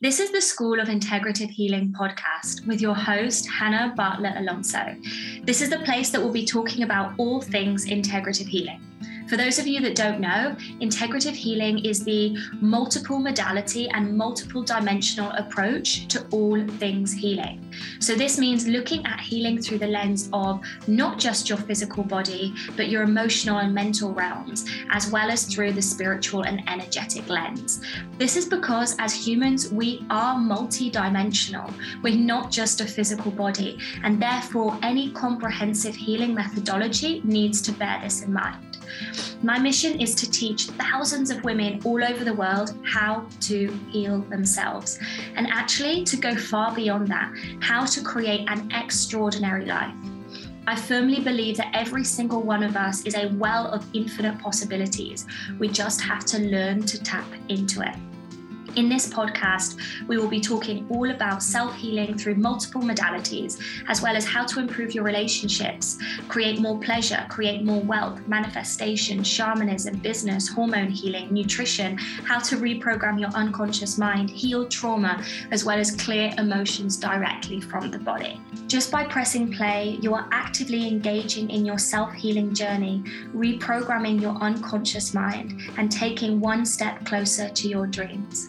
This is the School of Integrative Healing podcast with your host, Hannah Bartlett Alonso. This is the place that will be talking about all things integrative healing. For those of you that don't know, integrative healing is the multiple modality and multiple dimensional approach to all things healing. So, this means looking at healing through the lens of not just your physical body, but your emotional and mental realms, as well as through the spiritual and energetic lens. This is because as humans, we are multi-dimensional. We're not just a physical body, and therefore, any comprehensive healing methodology needs to bear this in mind. My mission is to teach thousands of women all over the world how to heal themselves and actually to go far beyond that, how to create an extraordinary life. I firmly believe that every single one of us is a well of infinite possibilities. We just have to learn to tap into it. In this podcast, we will be talking all about self healing through multiple modalities, as well as how to improve your relationships, create more pleasure, create more wealth, manifestation, shamanism, business, hormone healing, nutrition, how to reprogram your unconscious mind, heal trauma, as well as clear emotions directly from the body. Just by pressing play, you are actively engaging in your self healing journey, reprogramming your unconscious mind, and taking one step closer to your dreams.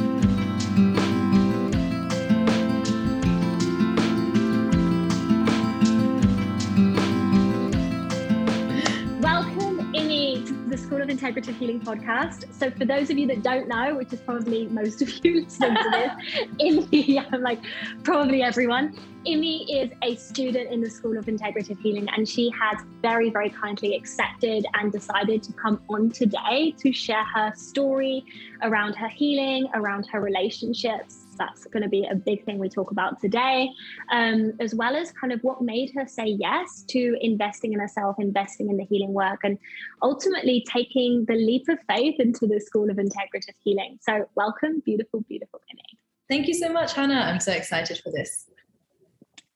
Integrative Healing podcast. So, for those of you that don't know, which is probably most of you listening to this, Imiie, I'm like probably everyone, Imiie is a student in the School of Integrative Healing, and she has very, very kindly accepted and decided to come on today to share her story around her healing, around her relationships, that's going to be a big thing we talk about today, um, as well as kind of what made her say yes to investing in herself, investing in the healing work, and ultimately taking the leap of faith into the School of Integrative Healing. So, welcome, beautiful, beautiful Imiie. Thank you so much, Hannah. I'm so excited for this.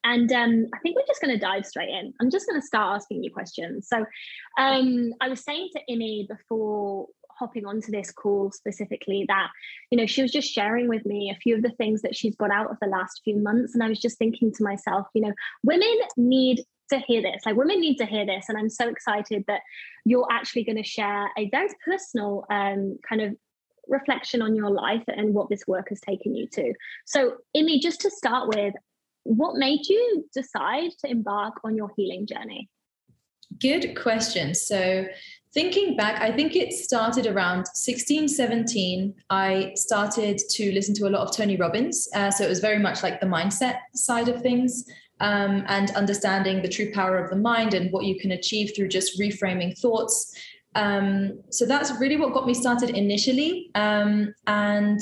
And um, I think we're just going to dive straight in. I'm just going to start asking you questions. So, um, I was saying to Imiie before hopping onto this call specifically that you know she was just sharing with me a few of the things that she's got out of the last few months. And i was just thinking to myself you know women need to hear this. Like women need to hear this. And i'm so excited that you're actually going to share a very personal um, kind of reflection on your life and what this work has taken you to. So Imiie just to start with what made you decide to embark on your healing journey? Good question. So thinking back, I think it started around 16, 17. I started to listen to a lot of Tony Robbins. Uh, so it was very much like the mindset side of things um, and understanding the true power of the mind and what you can achieve through just reframing thoughts. Um, so that's really what got me started initially. Um, and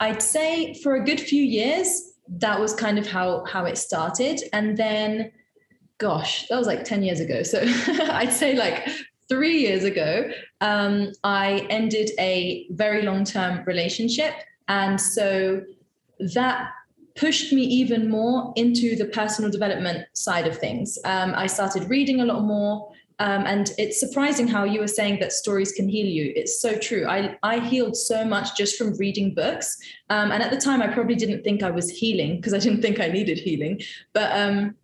I'd say for a good few years, that was kind of how how it started. And then gosh, that was like 10 years ago. So I'd say like three years ago, um, I ended a very long term relationship. And so that pushed me even more into the personal development side of things. Um, I started reading a lot more. Um, and it's surprising how you were saying that stories can heal you. It's so true. I, I healed so much just from reading books. Um, and at the time, I probably didn't think I was healing because I didn't think I needed healing. But um,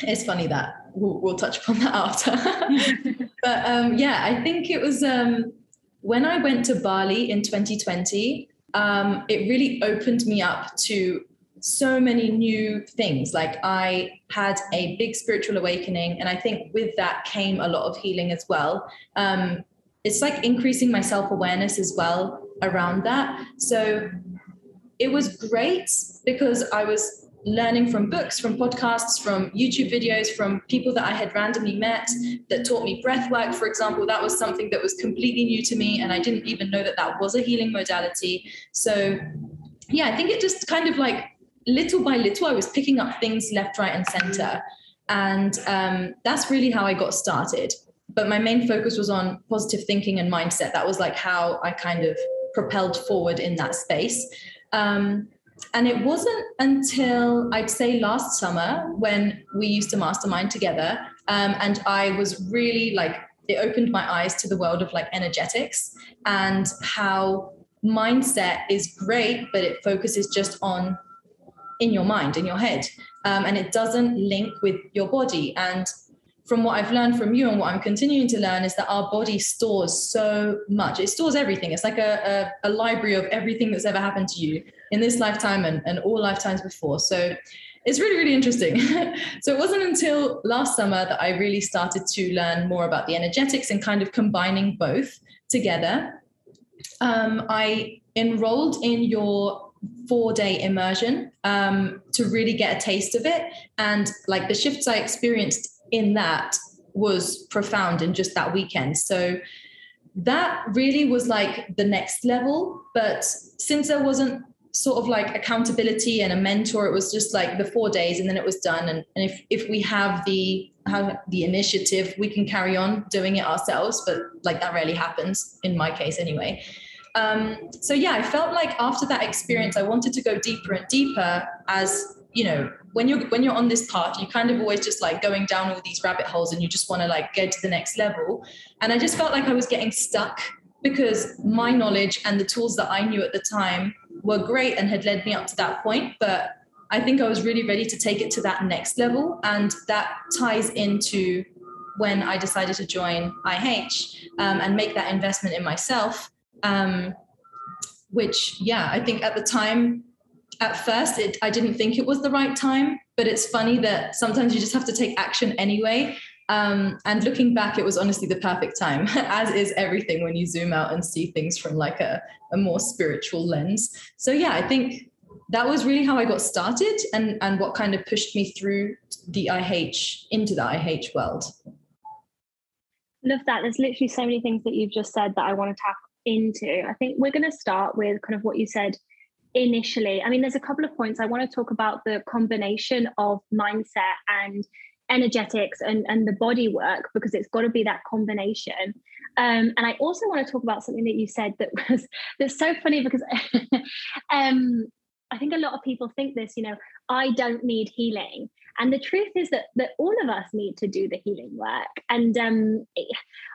it's funny that we'll, we'll touch upon that after. but um, yeah, I think it was um, when I went to Bali in 2020, um, it really opened me up to so many new things. Like I had a big spiritual awakening, and I think with that came a lot of healing as well. Um, it's like increasing my self awareness as well around that. So it was great because I was learning from books, from podcasts, from YouTube videos, from people that I had randomly met that taught me breath work, for example. That was something that was completely new to me, and I didn't even know that that was a healing modality. So, yeah, I think it just kind of like little by little, I was picking up things left, right, and center. And um, that's really how I got started. But my main focus was on positive thinking and mindset. That was like how I kind of propelled forward in that space. Um, and it wasn't until I'd say last summer when we used to mastermind together, um, and I was really like it opened my eyes to the world of like energetics and how mindset is great, but it focuses just on in your mind, in your head, um, and it doesn't link with your body. And from what I've learned from you and what I'm continuing to learn is that our body stores so much. It stores everything. It's like a, a, a library of everything that's ever happened to you in this lifetime and, and all lifetimes before. So it's really, really interesting. so it wasn't until last summer that I really started to learn more about the energetics and kind of combining both together. Um, I enrolled in your four day immersion um, to really get a taste of it. And like the shifts I experienced in that was profound in just that weekend. So that really was like the next level. But since there wasn't sort of like accountability and a mentor. It was just like the four days and then it was done. And, and if if we have the have the initiative we can carry on doing it ourselves but like that rarely happens in my case anyway. Um, so yeah i felt like after that experience i wanted to go deeper and deeper as you know when you're when you're on this path you kind of always just like going down all these rabbit holes and you just want to like get to the next level. And i just felt like i was getting stuck because my knowledge and the tools that i knew at the time were great and had led me up to that point. But I think I was really ready to take it to that next level. And that ties into when I decided to join IH um, and make that investment in myself. Um, which, yeah, I think at the time, at first, it, I didn't think it was the right time. But it's funny that sometimes you just have to take action anyway. Um, and looking back, it was honestly the perfect time, as is everything when you zoom out and see things from like a, a more spiritual lens. So yeah, I think that was really how I got started and, and what kind of pushed me through the IH into the IH world. Love that. There's literally so many things that you've just said that I want to tap into. I think we're going to start with kind of what you said initially. I mean, there's a couple of points. I want to talk about the combination of mindset and energetics and, and the body work because it's got to be that combination. Um, and I also want to talk about something that you said that was that's so funny because um, I think a lot of people think this, you know, I don't need healing. And the truth is that that all of us need to do the healing work. And um,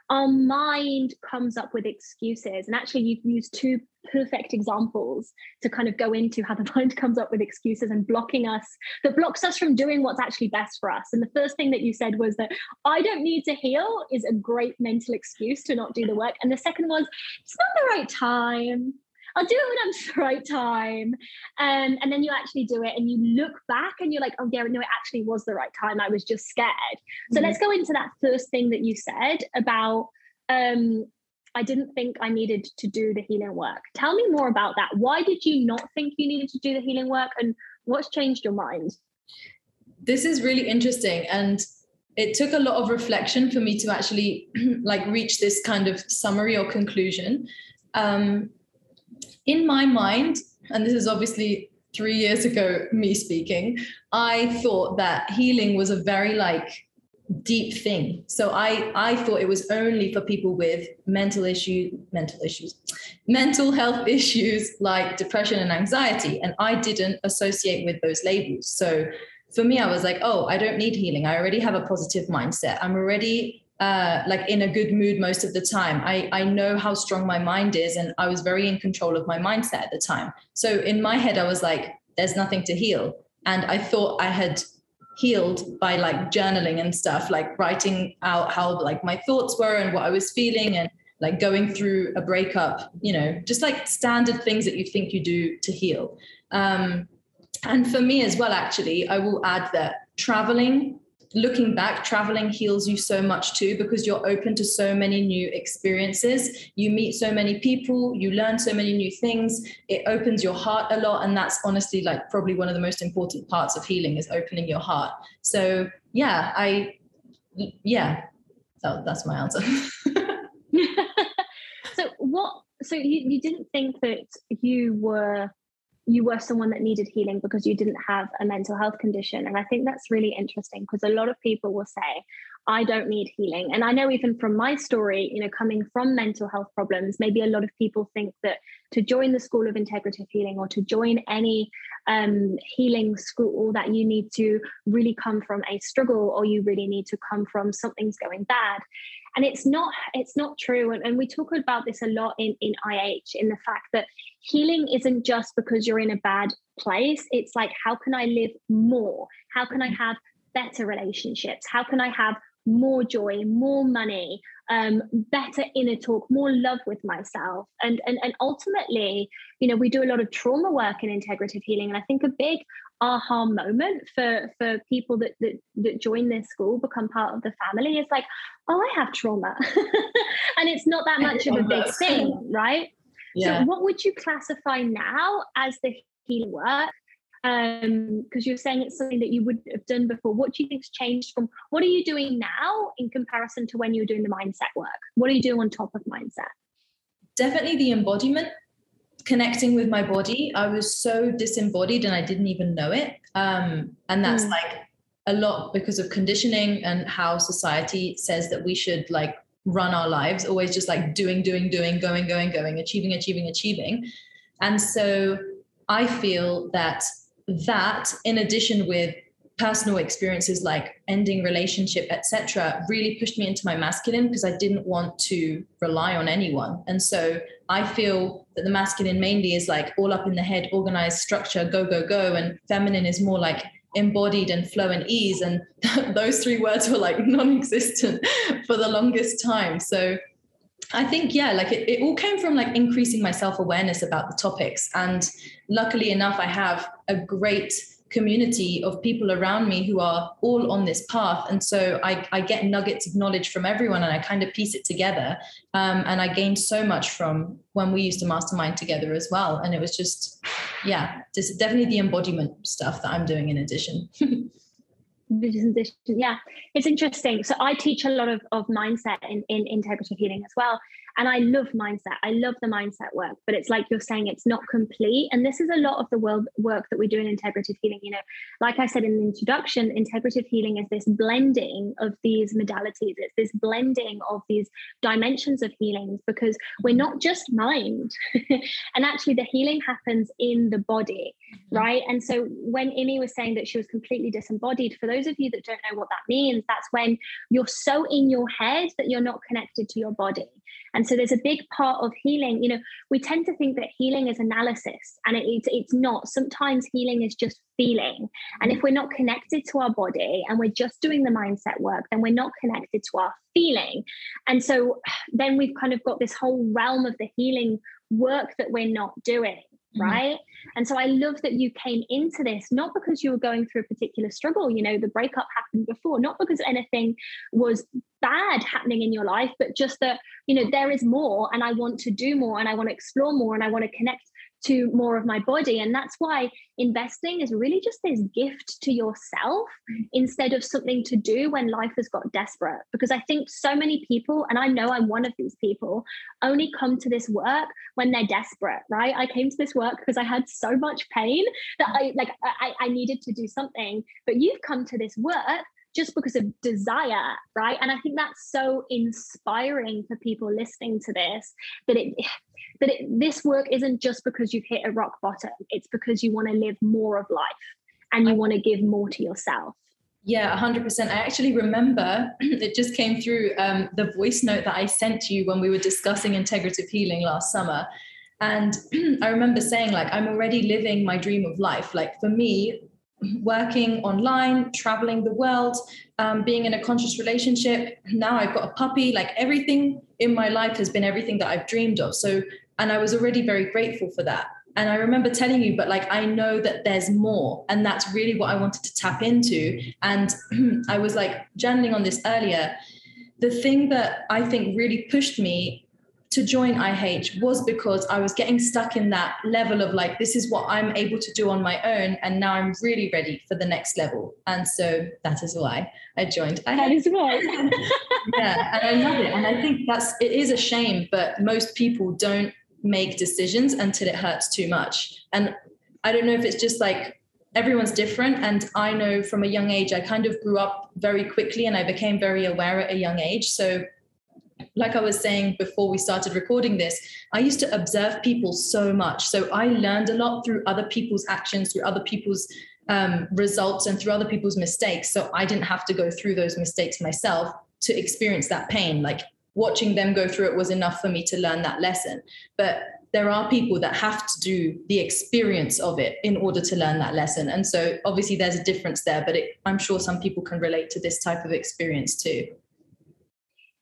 our mind comes up with excuses. And actually, you've used two perfect examples to kind of go into how the mind comes up with excuses and blocking us, that blocks us from doing what's actually best for us. And the first thing that you said was that I don't need to heal is a great mental excuse to not do the work. And the second was, it's not the right time. I'll do it when I'm the right time. Um, and then you actually do it and you look back and you're like, oh, yeah, no, it actually was the right time. I was just scared. So mm-hmm. let's go into that first thing that you said about um, I didn't think I needed to do the healing work. Tell me more about that. Why did you not think you needed to do the healing work and what's changed your mind? This is really interesting. And it took a lot of reflection for me to actually like reach this kind of summary or conclusion. Um, in my mind, and this is obviously three years ago, me speaking, I thought that healing was a very like deep thing. So I I thought it was only for people with mental issues, mental issues, mental health issues like depression and anxiety, and I didn't associate with those labels. So for me, I was like, oh, I don't need healing. I already have a positive mindset. I'm already uh, like in a good mood most of the time. I, I know how strong my mind is, and I was very in control of my mindset at the time. So in my head, I was like, there's nothing to heal. And I thought I had healed by like journaling and stuff, like writing out how like my thoughts were and what I was feeling and like going through a breakup, you know, just like standard things that you think you do to heal. Um, and for me as well, actually, I will add that traveling looking back, traveling heals you so much too because you're open to so many new experiences. You meet so many people, you learn so many new things. It opens your heart a lot. And that's honestly like probably one of the most important parts of healing is opening your heart. So, yeah, I, yeah, so that's my answer. so, what, so you, you didn't think that you were you were someone that needed healing because you didn't have a mental health condition. And I think that's really interesting because a lot of people will say, I don't need healing. And I know even from my story, you know, coming from mental health problems, maybe a lot of people think that to join the School of Integrative Healing or to join any um, healing school, that you need to really come from a struggle or you really need to come from something's going bad. And it's not, it's not true. And, and we talk about this a lot in, in IH, in the fact that healing isn't just because you're in a bad place. It's like, how can I live more? How can I mm-hmm. have better relationships? How can I have more joy, more money, um, better inner talk, more love with myself. And, and, and ultimately, you know, we do a lot of trauma work in integrative healing. And I think a big aha moment for, for people that, that, that join this school, become part of the family is like, oh, I have trauma. and it's not that much of a big thing, right? Yeah. So what would you classify now as the healing work? Um because you're saying it's something that you would have done before. What do you think's changed from what are you doing now in comparison to when you were doing the mindset work? What are you doing on top of mindset? Definitely the embodiment connecting with my body. I was so disembodied and i didn't even know it. Um and that's mm. like a lot because of conditioning and how society says that we should like run our lives always just like doing doing doing going going going achieving achieving achieving. And so i feel that that in addition with personal experiences like ending relationship etc really pushed me into my masculine because i didn't want to rely on anyone. And so i feel that the masculine mainly is like all up in the head organized structure go go go and feminine is more like embodied and flow and ease. And those three words were like non-existent for the longest time. So I think, yeah, like it, it all came from like increasing my self awareness about the topics. And luckily enough, I have a great community of people around me who are all on this path. And so I, I get nuggets of knowledge from everyone and I kind of piece it together. Um, and I gained so much from when we used to mastermind together as well. And it was just, yeah, just definitely the embodiment stuff that I'm doing in addition. yeah it's interesting. So i teach a lot of, of mindset in, in integrative healing as well and I love mindset. I love the mindset work, but it's like you're saying it's not complete. And this is a lot of the world work that we do in integrative healing. You know, like I said in the introduction, integrative healing is this blending of these modalities. It's this blending of these dimensions of healings because we're not just mind. and actually the healing happens in the body, mm-hmm. right? And so when Imiie was saying that she was completely disembodied, for those of you that don't know what that means, that's when you're so in your head that you're not connected to your body. And so there's a big part of healing. You know, we tend to think that healing is analysis, and it, it's it's not. Sometimes healing is just feeling. And if we're not connected to our body and we're just doing the mindset work, then we're not connected to our feeling. And so then we've kind of got this whole realm of the healing work that we're not doing. Mm-hmm. right and so i love that you came into this not because you were going through a particular struggle you know the breakup happened before not because anything was bad happening in your life but just that you know there is more and i want to do more and i want to explore more and i want to connect to more of my body. And that's why investing is really just this gift to yourself instead of something to do when life has got desperate. Because I think so many people, and I know I'm one of these people, only come to this work when they're desperate, right? I came to this work because I had so much pain that I like I, I needed to do something. But you've come to this work just because of desire, right? And I think that's so inspiring for people listening to this that it that it, this work isn't just because you've hit a rock bottom. It's because you want to live more of life and you want to give more to yourself. Yeah, 100%. I actually remember it just came through um, the voice note that I sent you when we were discussing integrative healing last summer. And I remember saying, like, I'm already living my dream of life. Like, for me, working online, traveling the world, um, being in a conscious relationship. Now I've got a puppy. Like everything in my life has been everything that I've dreamed of. So, and I was already very grateful for that. And I remember telling you, but like I know that there's more. And that's really what I wanted to tap into. And I was like journaling on this earlier. The thing that I think really pushed me to join IH was because I was getting stuck in that level of like, this is what I'm able to do on my own. And now I'm really ready for the next level. And so that is why I joined IH. That is why. yeah. And I love it. And I think that's, it is a shame, but most people don't make decisions until it hurts too much. And I don't know if it's just like everyone's different. And I know from a young age, I kind of grew up very quickly and I became very aware at a young age. So, like I was saying before we started recording this, I used to observe people so much. So, I learned a lot through other people's actions, through other people's um, results, and through other people's mistakes. So, I didn't have to go through those mistakes myself to experience that pain. Like, watching them go through it was enough for me to learn that lesson. But there are people that have to do the experience of it in order to learn that lesson. And so obviously there's a difference there, but it, I'm sure some people can relate to this type of experience too.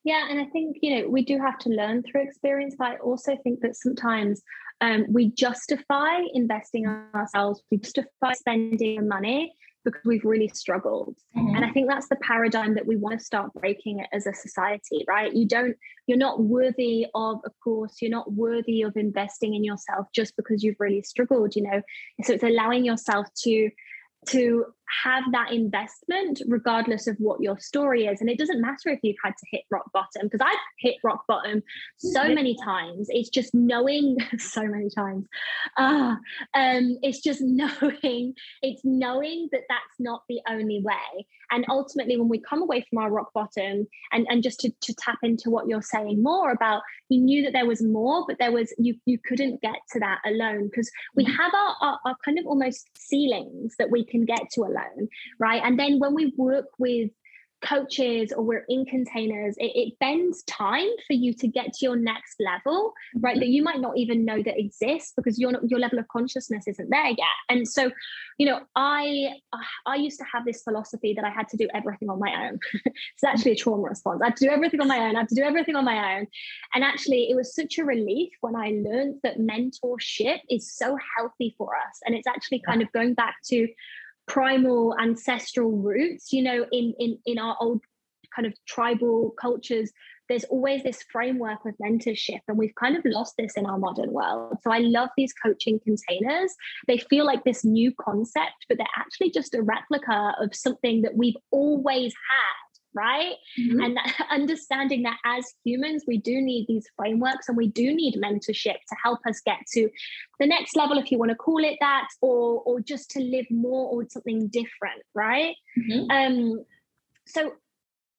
Yeah, and I think you know we do have to learn through experience, but I also think that sometimes um, we justify investing ourselves, we justify spending money because we've really struggled. Mm-hmm. And I think that's the paradigm that we want to start breaking as a society, right? You don't, you're not worthy of a course, you're not worthy of investing in yourself just because you've really struggled, you know. So it's allowing yourself to to have that investment regardless of what your story is. And it doesn't matter if you've had to hit rock bottom because i've hit rock bottom so mm-hmm. many times. It's just knowing so many times. Ah um it's just knowing it's knowing that that's not the only way. And ultimately when we come away from our rock bottom and and just to, to tap into what you're saying more about you knew that there was more but there was you you couldn't get to that alone because we mm-hmm. have our, our, our kind of almost ceilings that we can get to alone alone, right? And then when we work with coaches or we're in containers, it, it, bends time for you to get to your next level, right? That you might not even know that exists because your your level of consciousness isn't there yet. And so, you know, I I used to have this philosophy that I had to do everything on my own. it's actually a trauma response. I had to do everything on my own. I had to do everything on my own. And actually, it was such a relief when I learned that mentorship is so healthy for us. And it's actually kind of going back to primal ancestral roots you know in in in our old kind of tribal cultures there's always this framework of mentorship and we've kind of lost this in our modern world. So i love these coaching containers. They feel like this new concept but they're actually just a replica of something that we've always had right? Mm-hmm. And that, understanding that as humans, we do need these frameworks and we do need mentorship to help us get to the next level, if you want to call it that, or or just to live more or something different, right? Mm-hmm. Um, so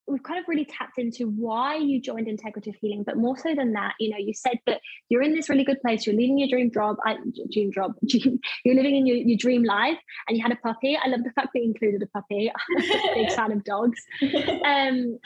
we've kind of really tapped into why you joined integrative healing but more so than that you know you said that you're in this really good place you're living your dream job I, dream job dream, you're living in your, your dream life and you had a puppy. I love the fact that you included a puppy. I'm a big fan of dogs. Um,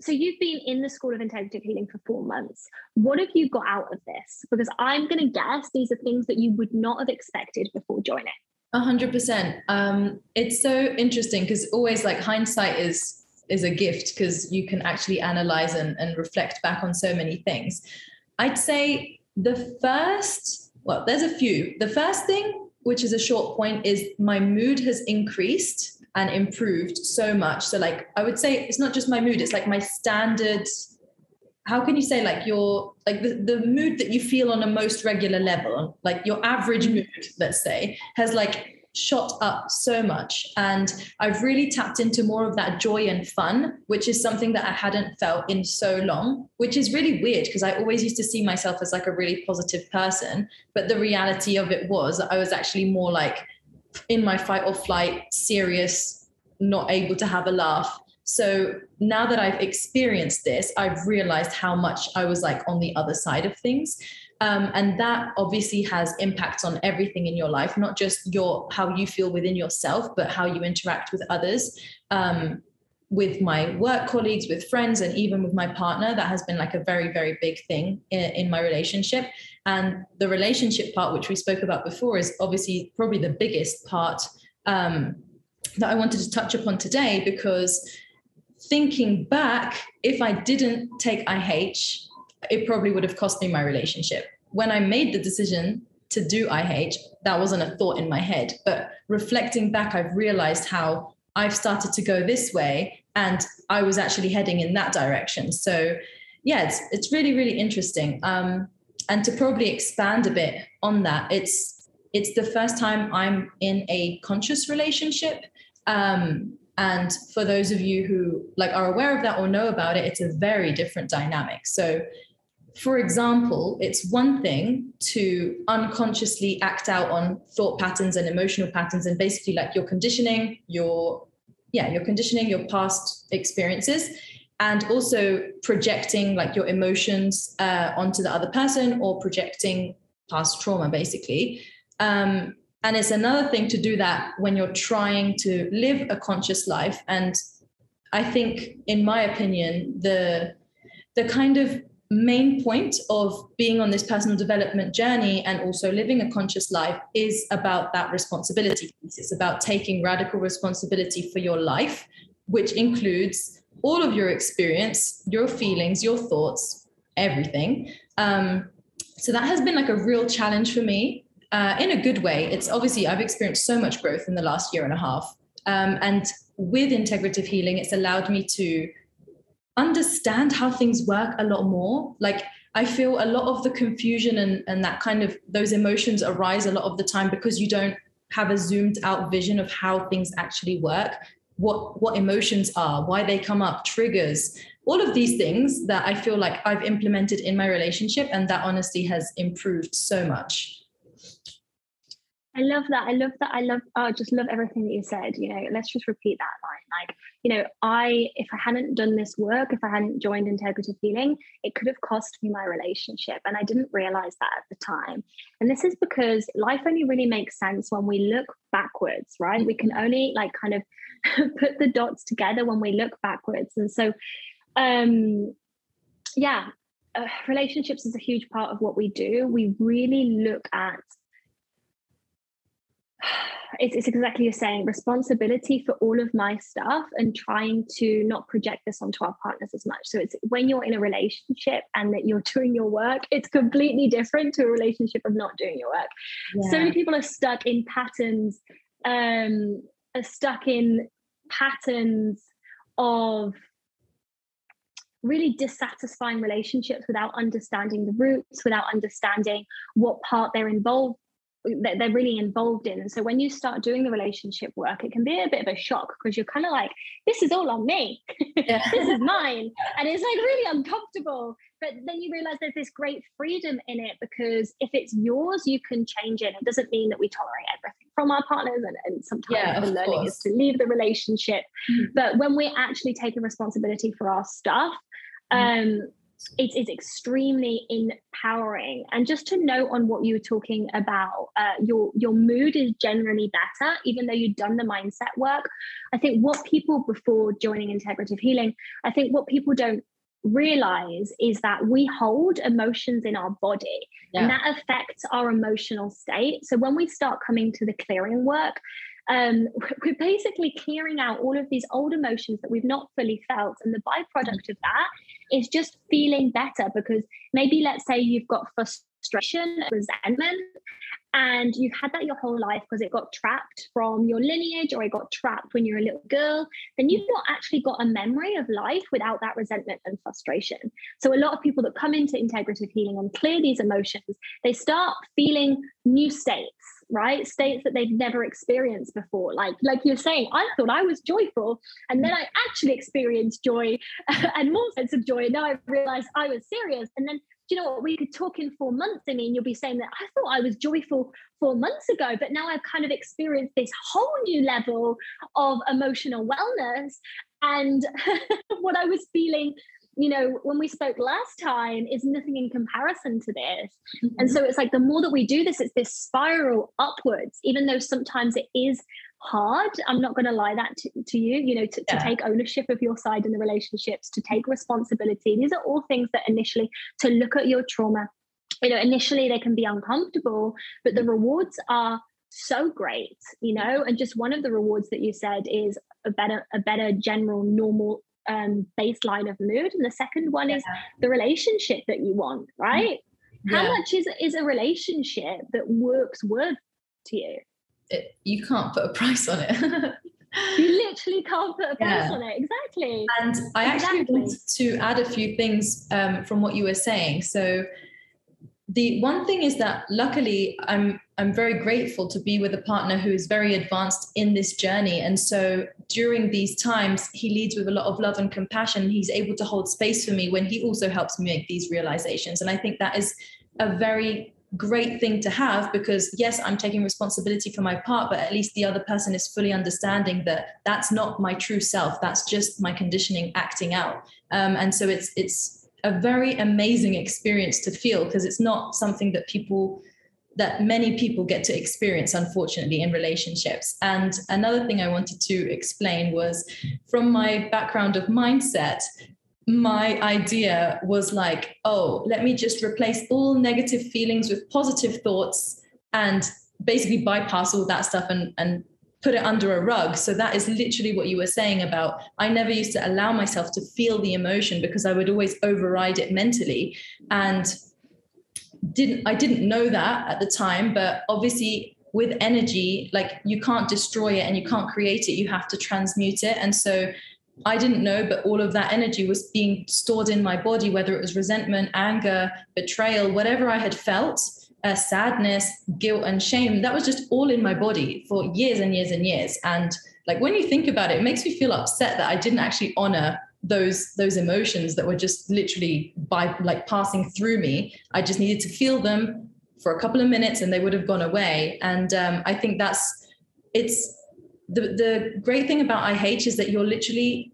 so you've been in the school of integrative healing for four months. What have you got out of this? Because i'm going to guess these are things that you would not have expected before joining. A hundred percent. Um, it's so interesting because always like hindsight is is a gift because you can actually analyze and, and reflect back on so many things. I'd say the first, well, there's a few. The first thing, which is a short point, is my mood has increased and improved so much. So, like, I would say it's not just my mood, it's like my standard. How can you say like your like the, the mood that you feel on a most regular level, like your average mm-hmm. mood, let's say, has like shot up so much. And I've really tapped into more of that joy and fun, which is something that I hadn't felt in so long, which is really weird because I always used to see myself as like a really positive person. But the reality of it was that I was actually more like in my fight or flight, serious, not able to have a laugh. So now that I've experienced this, I've realized how much I was like on the other side of things. Um, and that obviously has impacts on everything in your life, not just your how you feel within yourself, but how you interact with others. Um, with my work colleagues, with friends, and even with my partner, that has been like a very, very big thing in, in my relationship. And the relationship part, which we spoke about before, is obviously probably the biggest part um, that I wanted to touch upon today because thinking back, if I didn't take IH, it probably would have cost me my relationship. When I made the decision to do IH, that wasn't a thought in my head. But reflecting back, I've realized how I've started to go this way and I was actually heading in that direction. So, yeah, it's, it's really, really interesting. Um, and to probably expand a bit on that, it's it's the first time I'm in a conscious relationship. Um, and for those of you who like are aware of that or know about it, it's a very different dynamic. So for example, it's one thing to unconsciously act out on thought patterns and emotional patterns and basically like your conditioning, your yeah, your conditioning, your past experiences, and also projecting like your emotions uh, onto the other person or projecting past trauma, basically. Um, and it's another thing to do that when you're trying to live a conscious life. And I think, in my opinion, the the kind of main point of being on this personal development journey and also living a conscious life is about that responsibility It's about taking radical responsibility for your life, which includes all of your experience, your feelings, your thoughts, everything. Um, so that has been like a real challenge for me uh, in a good way. It's obviously, I've experienced so much growth in the last year and a half. Um, and with integrative healing, it's allowed me to understand how things work a lot more. Like I feel a lot of the confusion and, and that kind of those emotions arise a lot of the time because you don't have a zoomed out vision of how things actually work, what what emotions are, why they come up, triggers, all of these things that I feel like I've implemented in my relationship and that honestly has improved so much. I love that. I love that. I love, oh, I just love everything that you said. You know, let's just repeat that line. Like, you know, I, if I hadn't done this work, if I hadn't joined integrative healing, it could have cost me my relationship. And I didn't realize that at the time. And this is because life only really makes sense when we look backwards, right? We can only like kind of put the dots together when we look backwards. And so, um, yeah, uh, relationships is a huge part of what we do. We really look at it's, it's exactly you're saying responsibility for all of my stuff and trying to not project this onto our partners as much. So it's when you're in a relationship and that you're doing your work it's completely different to a relationship of not doing your work. Yeah. so many people are stuck in patterns um are stuck in patterns of really dissatisfying relationships without understanding the roots without understanding what part they're involved that they're really involved in. And so when you start doing the relationship work, it can be a bit of a shock because you're kind of like, this is all on me. Yeah. this is mine. And it's like really uncomfortable. But then you realize there's this great freedom in it because if it's yours, you can change it. It doesn't mean that we tolerate everything from our partners. And, and sometimes yeah, the learning course. is to leave the relationship. Mm-hmm. But when we're actually taking responsibility for our stuff, mm-hmm. um, it is extremely empowering. And just to note on what you were talking about uh, your your mood is generally better even though you've done the mindset work. I think what people before joining integrative healing i think what people don't realize is that we hold emotions in our body yeah. and that affects our emotional state. So when we start coming to the clearing work um, we're basically clearing out all of these old emotions that we've not fully felt. And the byproduct of that is just feeling better because maybe let's say you've got frustration, resentment, and you've had that your whole life because it got trapped from your lineage or it got trapped when you're a little girl, then you've not actually got a memory of life without that resentment and frustration. So a lot of people that come into integrative healing and clear these emotions, they start feeling new states right? States that they've never experienced before. Like like you're saying i thought i was joyful and then i actually experienced joy and more sense of joy and now i realized i was serious. And then you know what? We could talk in four months i mean you'll be saying that i thought i was joyful four months ago but now i've kind of experienced this whole new level of emotional wellness and what i was feeling you know, when we spoke last time, is nothing in comparison to this. Mm-hmm. And so it's like the more that we do this, it's this spiral upwards, even though sometimes it is hard. I'm not going to lie that to, to you, you know, to, yeah. to, take ownership of your side in the relationships, to take responsibility. These are all things that initially to look at your trauma. You know, initially they can be uncomfortable, but the rewards are so great, you know. And just one of the rewards that you said is a better, a better general normal um, baseline of mood, and the second one yeah. is the relationship that you want. Right? Yeah. How much is is a relationship that works worth to you? It, you can't put a price on it. you literally can't put a price yeah. on it. Exactly. And I exactly. actually want to add a few things um, from what you were saying. So the one thing is that luckily I'm I'm very grateful to be with a partner who is very advanced in this journey. And so during these times, he leads with a lot of love and compassion. He's able to hold space for me when he also helps me make these realizations. And I think that is a very great thing to have because yes i'm taking responsibility for my part but at least the other person is fully understanding that that's not my true self that's just my conditioning acting out um, and so it's it's a very amazing experience to feel because it's not something that people that many people get to experience unfortunately in relationships. And another thing i wanted to explain was from my background of mindset my idea was like, oh, let me just replace all negative feelings with positive thoughts and basically bypass all that stuff and, and put it under a rug. So that is literally what you were saying about I never used to allow myself to feel the emotion because I would always override it mentally. And didn't I didn't know that at the time, but obviously with energy, like you can't destroy it and you can't create it, you have to transmute it. And so I didn't know, but all of that energy was being stored in my body, whether it was resentment, anger, betrayal, whatever I had felt, sadness, guilt, and shame. That was just all in my body for years and years and years. And like when you think about it, it makes me feel upset that I didn't actually honor those those emotions that were just literally by like passing through me. I just needed to feel them for a couple of minutes, and they would have gone away. And um, I think that's it's the, the great thing about IH is that you're literally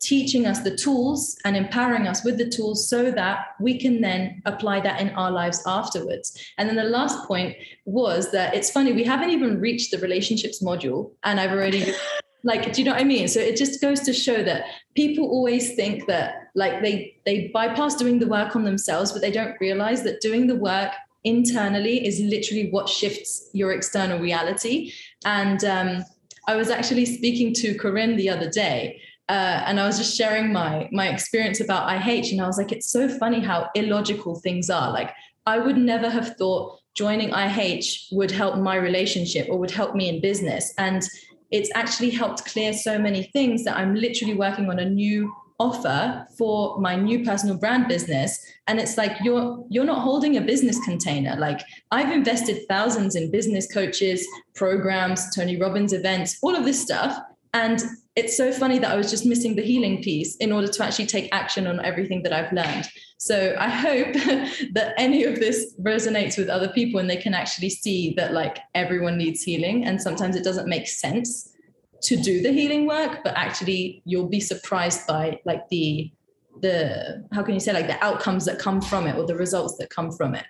teaching us the tools and empowering us with the tools so that we can then apply that in our lives afterwards. And then the last point was that it's funny, we haven't even reached the relationships module, and I've already. like do you know what i mean so it just goes to show that people always think that like they they bypass doing the work on themselves but they don't realize that doing the work internally is literally what shifts your external reality and um, I was actually speaking to Corinne the other day, uh, and I was just sharing my my experience about IH, and I was like, it's so funny how illogical things are. Like, I would never have thought joining IH would help my relationship or would help me in business, and it's actually helped clear so many things that I'm literally working on a new offer for my new personal brand business. And it's like you're you're not holding a business container. Like i've invested thousands in business coaches programs tony robbins events all of this stuff. And it's so funny that i was just missing the healing piece in order to actually take action on everything that i've learned. So i hope that any of this resonates with other people and they can actually see that like everyone needs healing. And sometimes it doesn't make sense to do the healing work but actually you'll be surprised by like the the how can you say like the outcomes that come from it or the results that come from it.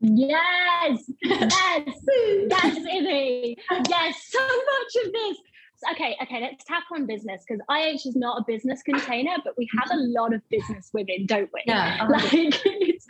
Yes. Yes. Yes Izzy yes. So much of this okay okay let's tap on business because ih is not a business container but we have a lot of business women don't we yeah like it's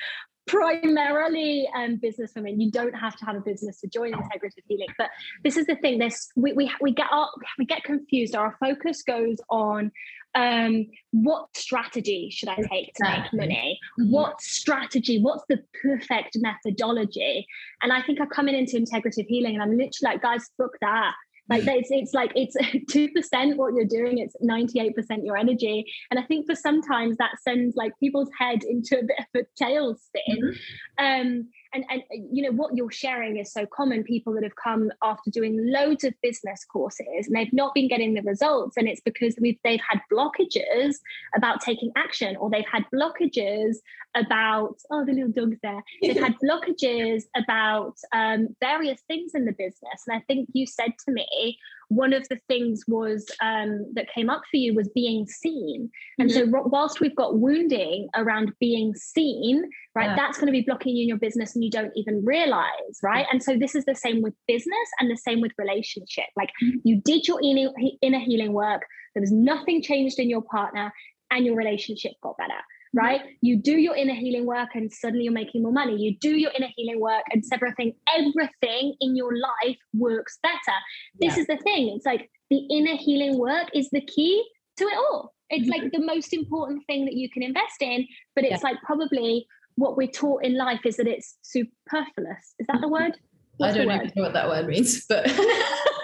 primarily um, business women. You don't have to have a business to join integrative healing. But this is the thing: this we we, we get our, we get confused. Our focus goes on um, what strategy should I take to make money? Mm-hmm. What strategy? What's the perfect methodology? And I think I'm coming into integrative healing, and I'm literally like, guys, book that. Like it's it's like it's two percent what you're doing. It's ninety eight percent your energy, and I think for sometimes that sends like people's head into a bit of a tailspin. Mm-hmm. Um, and and you know what you're sharing is so common. People that have come after doing loads of business courses and they've not been getting the results and it's because we've they've had blockages about taking action or they've had blockages about oh the little dog's there. They've had blockages about um, various things in the business. And i think you said to me one of the things was um, that came up for you was being seen. And mm-hmm. so, whilst we've got wounding around being seen, right, yeah. that's going to be blocking you in your business and you don't even realize, right? And so, this is the same with business and the same with relationship. Like, mm-hmm. you did your inner healing work, there was nothing changed in your partner, and your relationship got better right? You do your inner healing work and suddenly you're making more money. You do your inner healing work and everything, everything in your life works better. This yeah. is the thing. It's like the inner healing work is the key to it all. It's mm-hmm. like the most important thing that you can invest in, but it's yeah. like probably what we're taught in life is that it's superfluous. Is that the word? What's I don't even know what that word means, but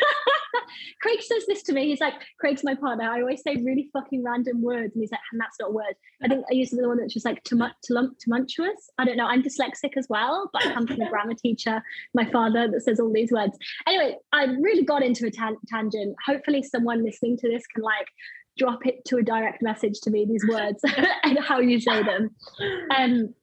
Craig says this to me. He's like, Craig's my partner. I always say really fucking random words. And he's like, and that's not a word. I think I use the one that's just like tumultuous. I don't know. I'm dyslexic as well, but I come from a grammar teacher, my father, that says all these words. Anyway, I really got into a tan- tangent. Hopefully, someone listening to this can like drop it to a direct message to me, these words and how you say them. Um,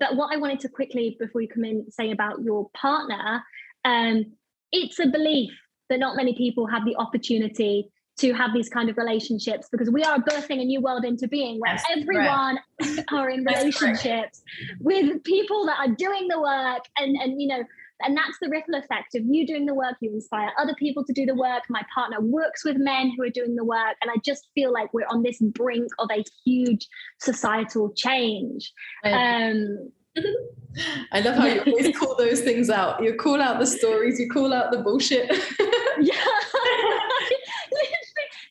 but what I wanted to quickly, before you come in, say about your partner, um, it's a belief that not many people have the opportunity to have these kind of relationships because we are birthing a new world into being where That's everyone are in relationships with people that are doing the work and and you know and that's the ripple effect of you doing the work you inspire other people to do the work. My partner works with men who are doing the work and i just feel like we're on this brink of a huge societal change. Um, I love how you always call those things out. You call out the stories, you call out the bullshit. yeah.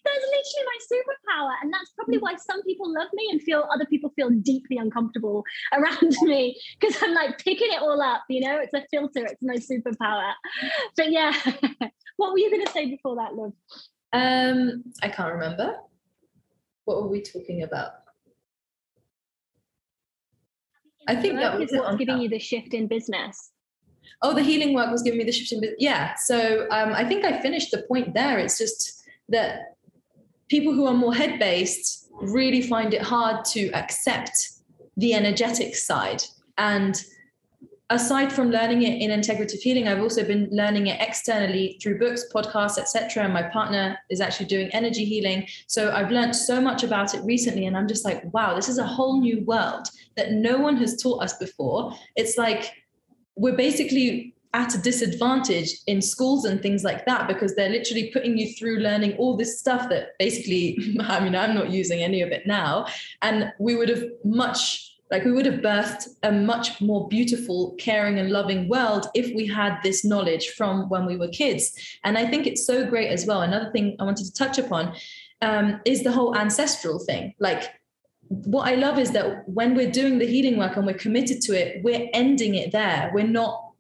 that's literally my superpower. And that's probably why some people love me and feel other people feel deeply uncomfortable around me because I'm like picking it all up, you know, it's a filter, it's my superpower. But yeah, what were you going to say before that, love? Um, I can't remember. What were we talking about? I think that was what's giving you the shift in business. Oh, the healing work was giving me the shift in business. Yeah. So um, I think I finished the point there. It's just that people who are more head based really find it hard to accept the energetic side. And aside from learning it in integrative healing, I've also been learning it externally through books, podcasts, etc. And my partner is actually doing energy healing. So I've learned so much about it recently. And I'm just like, wow, this is a whole new world that no one has taught us before. It's like we're basically at a disadvantage in schools and things like that because they're literally putting you through learning all this stuff that basically, I mean, I'm not using any of it now. And we would have much like we would have birthed a much more beautiful caring and loving world if we had this knowledge from when we were kids and i think it's so great as well another thing i wanted to touch upon um, is the whole ancestral thing like what I love is that when we're doing the healing work and we're committed to it, we're ending it there. We're not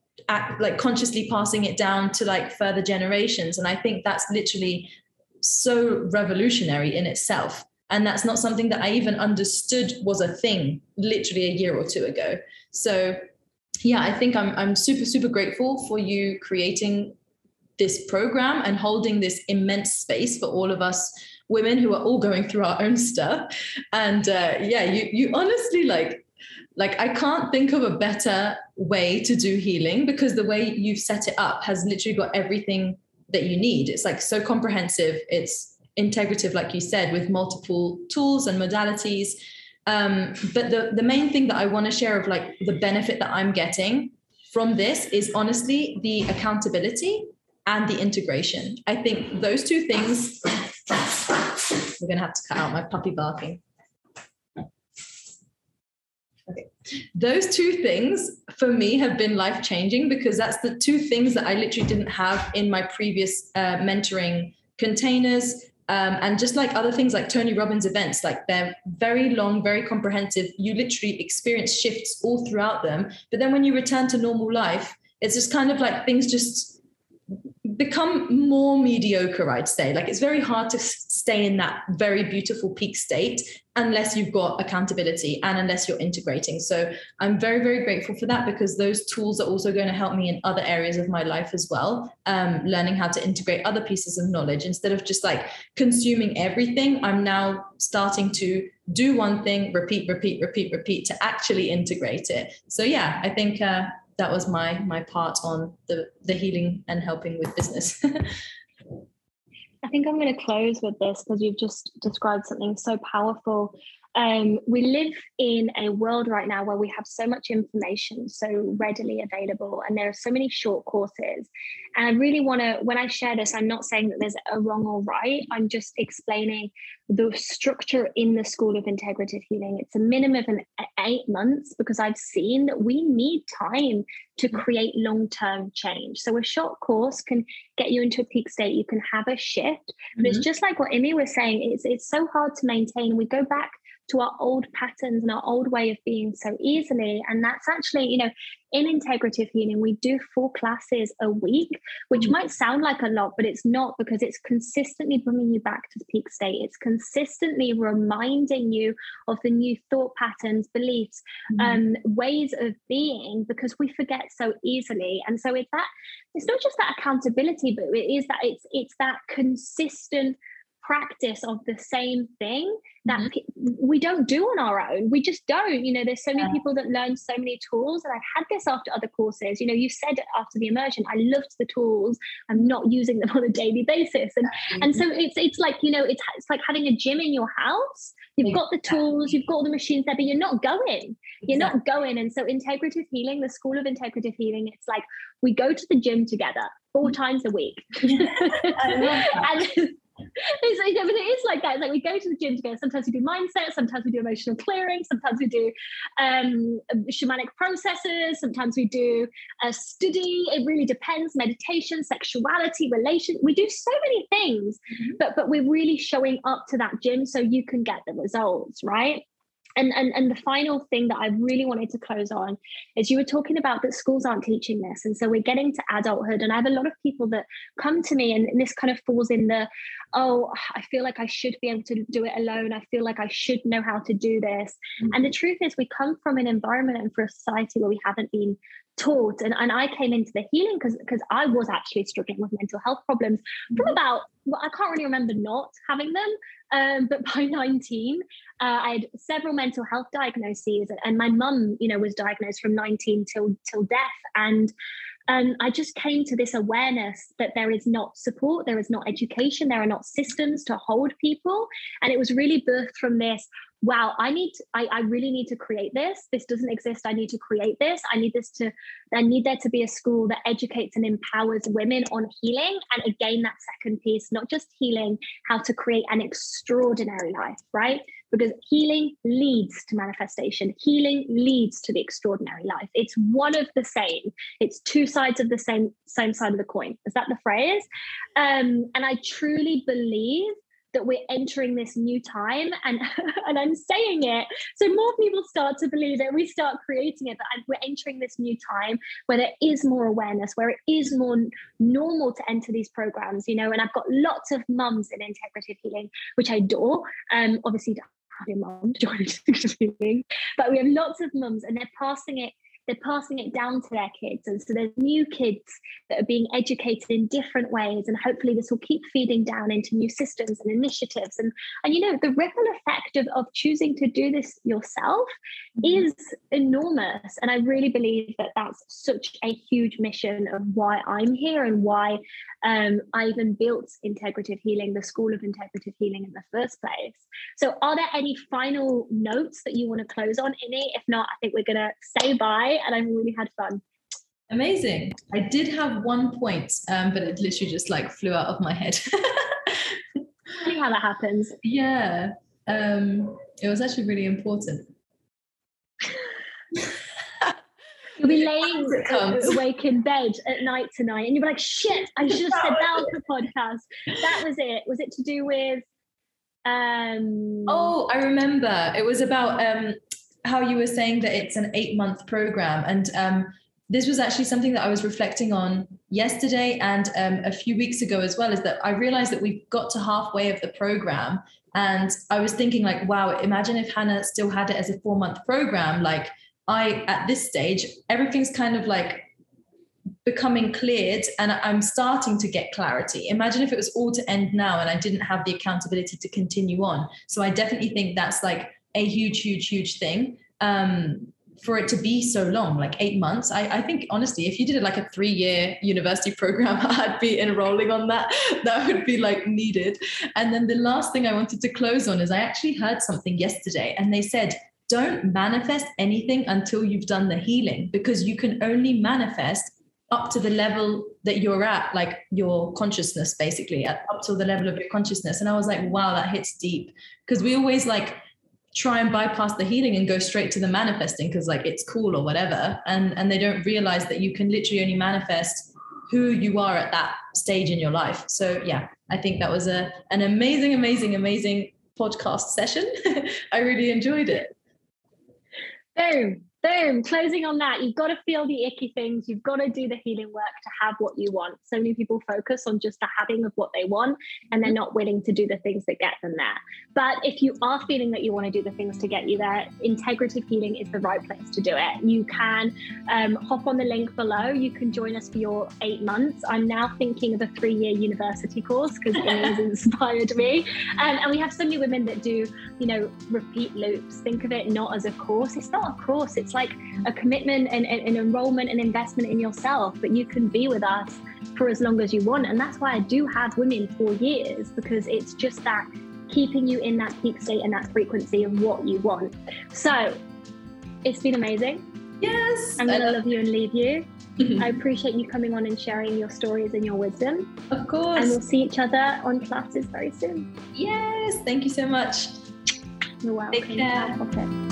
like consciously passing it down to like further generations. And I think that's literally so revolutionary in itself. And that's not something that I even understood was a thing literally a year or two ago. So yeah, I think I'm I'm super, super grateful for you creating this program and holding this immense space for all of us women who are all going through our own stuff. And uh, yeah, you you honestly like like I can't think of a better way to do healing because the way you've set it up has literally got everything that you need. It's like so comprehensive. It's integrative, like you said, with multiple tools and modalities. Um, but the the main thing that I want to share of like the benefit that I'm getting from this is honestly the accountability and the integration. I think those two things we're going to have to cut out my puppy barking. Okay. Those two things for me have been life changing because that's the two things that I literally didn't have in my previous uh, mentoring containers. Um, and just like other things like Tony Robbins events, like they're very long, very comprehensive. You literally experience shifts all throughout them. But then when you return to normal life, it's just kind of like things just become more mediocre, I'd say. Like it's very hard to stay in that very beautiful peak state unless you've got accountability and unless you're integrating. So I'm very, very grateful for that because those tools are also going to help me in other areas of my life as well. Um, learning how to integrate other pieces of knowledge instead of just like consuming everything. I'm now starting to do one thing, repeat, repeat, repeat, repeat to actually integrate it. So yeah, I think uh, that was my my part on the the healing and helping with business. Think I'm going to close with this because you've just described something so powerful um, we live in a world right now where we have so much information so readily available, and there are so many short courses. And I really want to, when I share this, I'm not saying that there's a wrong or right. I'm just explaining the structure in the School of Integrative Healing. It's a minimum of eight months because I've seen that we need time to create long term change. So a short course can get you into a peak state. You can have a shift, but mm-hmm. it's just like what Imiie was saying. It's it's so hard to maintain. We go back to our old patterns and our old way of being so easily. And that's actually, you know, in integrative healing, we do four classes a week, which mm-hmm. might sound like a lot, but it's not because it's consistently bringing you back to the peak state. It's consistently reminding you of the new thought patterns, beliefs, mm-hmm. um, ways of being, because we forget so easily. And so it's that, it's not just that accountability, but it is that it's it's that consistent practice of the same thing that mm-hmm. we don't do on our own. We just don't. You know, there's so many yeah. people that learn so many tools, and I've had this after other courses. You know, you said after the immersion, I loved the tools. I'm not using them on a daily basis, and mm-hmm. and so it's it's like you know, it's it's like having a gym in your house. You've got the tools, you've got all the machines there, but you're not going. You're exactly. not going. And so, integrative healing, the school of integrative healing, it's like we go to the gym together 4 mm-hmm. times a week. and it's like, I mean, it is like that. It's like we go to the gym together. Sometimes we do mindset, sometimes we do emotional clearing, sometimes we do um, shamanic processes, sometimes we do a study. It really depends. Meditation, sexuality, relation. We do so many things, mm-hmm. but but we're really showing up to that gym so you can get the results, right? And, and and the final thing that I really wanted to close on is you were talking about that schools aren't teaching this, and so we're getting to adulthood, and I have a lot of people that come to me, and, and this kind of falls in the, oh, I feel like I should be able to do it alone. I feel like I should know how to do this, mm-hmm. and the truth is, we come from an environment and for a society where we haven't been taught and, and i came into the healing because because i was actually struggling with mental health problems from mm-hmm. about well, i can't really remember not having them um, but by 19 uh, i had several mental health diagnoses and my mum you know was diagnosed from 19 till till death. And um, I just came to this awareness that there is not support, there is not education, there are not systems to hold people. And it was really birthed from this wow i need to, I, I really need to create this. This doesn't exist. I need to create this. I need this to i need there to be a school that educates and empowers women on healing. And again that second piece not just healing how to create an extraordinary life right because healing leads to manifestation. Healing leads to the extraordinary life. It's one of the same. It's two sides of the same same side of the coin. Is that the phrase? Um, and i truly believe that we're entering this new time and and I'm saying it so more people start to believe it we start creating it that we're entering this new time where there is more awareness where it is more normal to enter these programs you know and I've got lots of mums in integrative healing which I adore um obviously have your mum join healing but we have lots of mums and they're passing it they're passing it down to their kids. And so there's new kids that are being educated in different ways. And hopefully this will keep feeding down into new systems and initiatives. And, and you know, the ripple effect of, of choosing to do this yourself mm-hmm. is enormous. And I really believe that that's such a huge mission of why I'm here and why um, I even built Integrative Healing, the School of Integrative Healing in the first place. So, are there any final notes that you want to close on, Imiie? If not, I think we're going to say bye, and I've really had fun. Amazing. I did have one point, um, but it literally just like flew out of my head. Funny how that happens. Yeah. Um, it was actually really important. You'll be laying awake in bed at night tonight, and you'll be like, "Shit! I should have said that on the podcast." That was it. Was it to do with? Um... Oh, I remember. It was about um, how you were saying that it's an eight-month program, and um, this was actually something that I was reflecting on yesterday and um, a few weeks ago as well. Is that I realized that we've got to halfway of the program, and I was thinking like, wow, imagine if Hannah still had it as a four-month program, like I, at this stage, everything's kind of like becoming cleared and I'm starting to get clarity. Imagine if it was all to end now and I didn't have the accountability to continue on. So I definitely think that's like a huge, huge, huge thing. Um, for it to be so long, like eight months, I, I think honestly, if you did it like a three year university program, I'd be enrolling on that. That would be like needed. And then the last thing I wanted to close on is I actually heard something yesterday and they said, don't manifest anything until you've done the healing because you can only manifest up to the level that you're at, like your consciousness, basically, up to the level of your consciousness. And I was like, wow, that hits deep. Because we always like try and bypass the healing and go straight to the manifesting because like it's cool or whatever. And and they don't realize that you can literally only manifest who you are at that stage in your life. So yeah, I think that was a an amazing, amazing, amazing podcast session. I really enjoyed it. Boom boom, closing on that. You've got to feel the icky things. You've got to do the healing work to have what you want. So many people focus on just the having of what they want and they're not willing to do the things that get them there. But if you are feeling that you want to do the things to get you there, integrative healing is the right place to do it. You can um, hop on the link below. You can join us for your eight months. I'm now thinking of a three year university course because it has inspired me. Um, and we have so many women that do, you know, repeat loops. Think of it not as a course. It's not a course. It's it's like a commitment and an enrollment and investment in yourself, but you can be with us for as long as you want. And that's why I do have women for years because it's just that keeping you in that peak state and that frequency of what you want. So it's been amazing. Yes. I'm going to love you and leave you. Mm-hmm. I appreciate you coming on and sharing your stories and your wisdom. Of course. And we'll see each other on classes very soon. Yes. Thank you so much. You're welcome. Take care.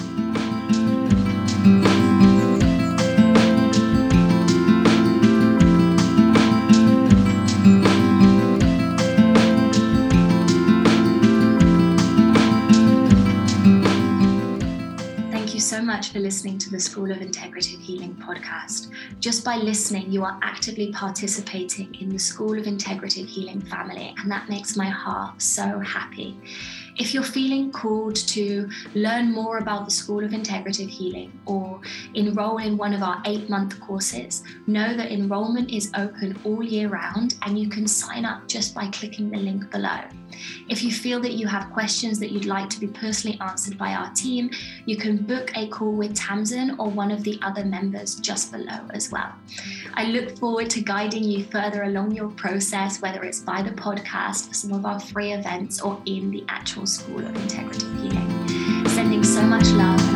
Much for listening to the School of Integrative Healing podcast. Just by listening, you are actively participating in the School of Integrative Healing family, and that makes my heart so happy. If you're feeling called to learn more about the School of Integrative Healing or enroll in one of our eight month courses, know that enrollment is open all year round and you can sign up just by clicking the link below. If you feel that you have questions that you'd like to be personally answered by our team, you can book a call with Tamsin or one of the other members just below as well. I look forward to guiding you further along your process, whether it's by the podcast, some of our free events, or in the actual School of Integrative Healing. Sending so much love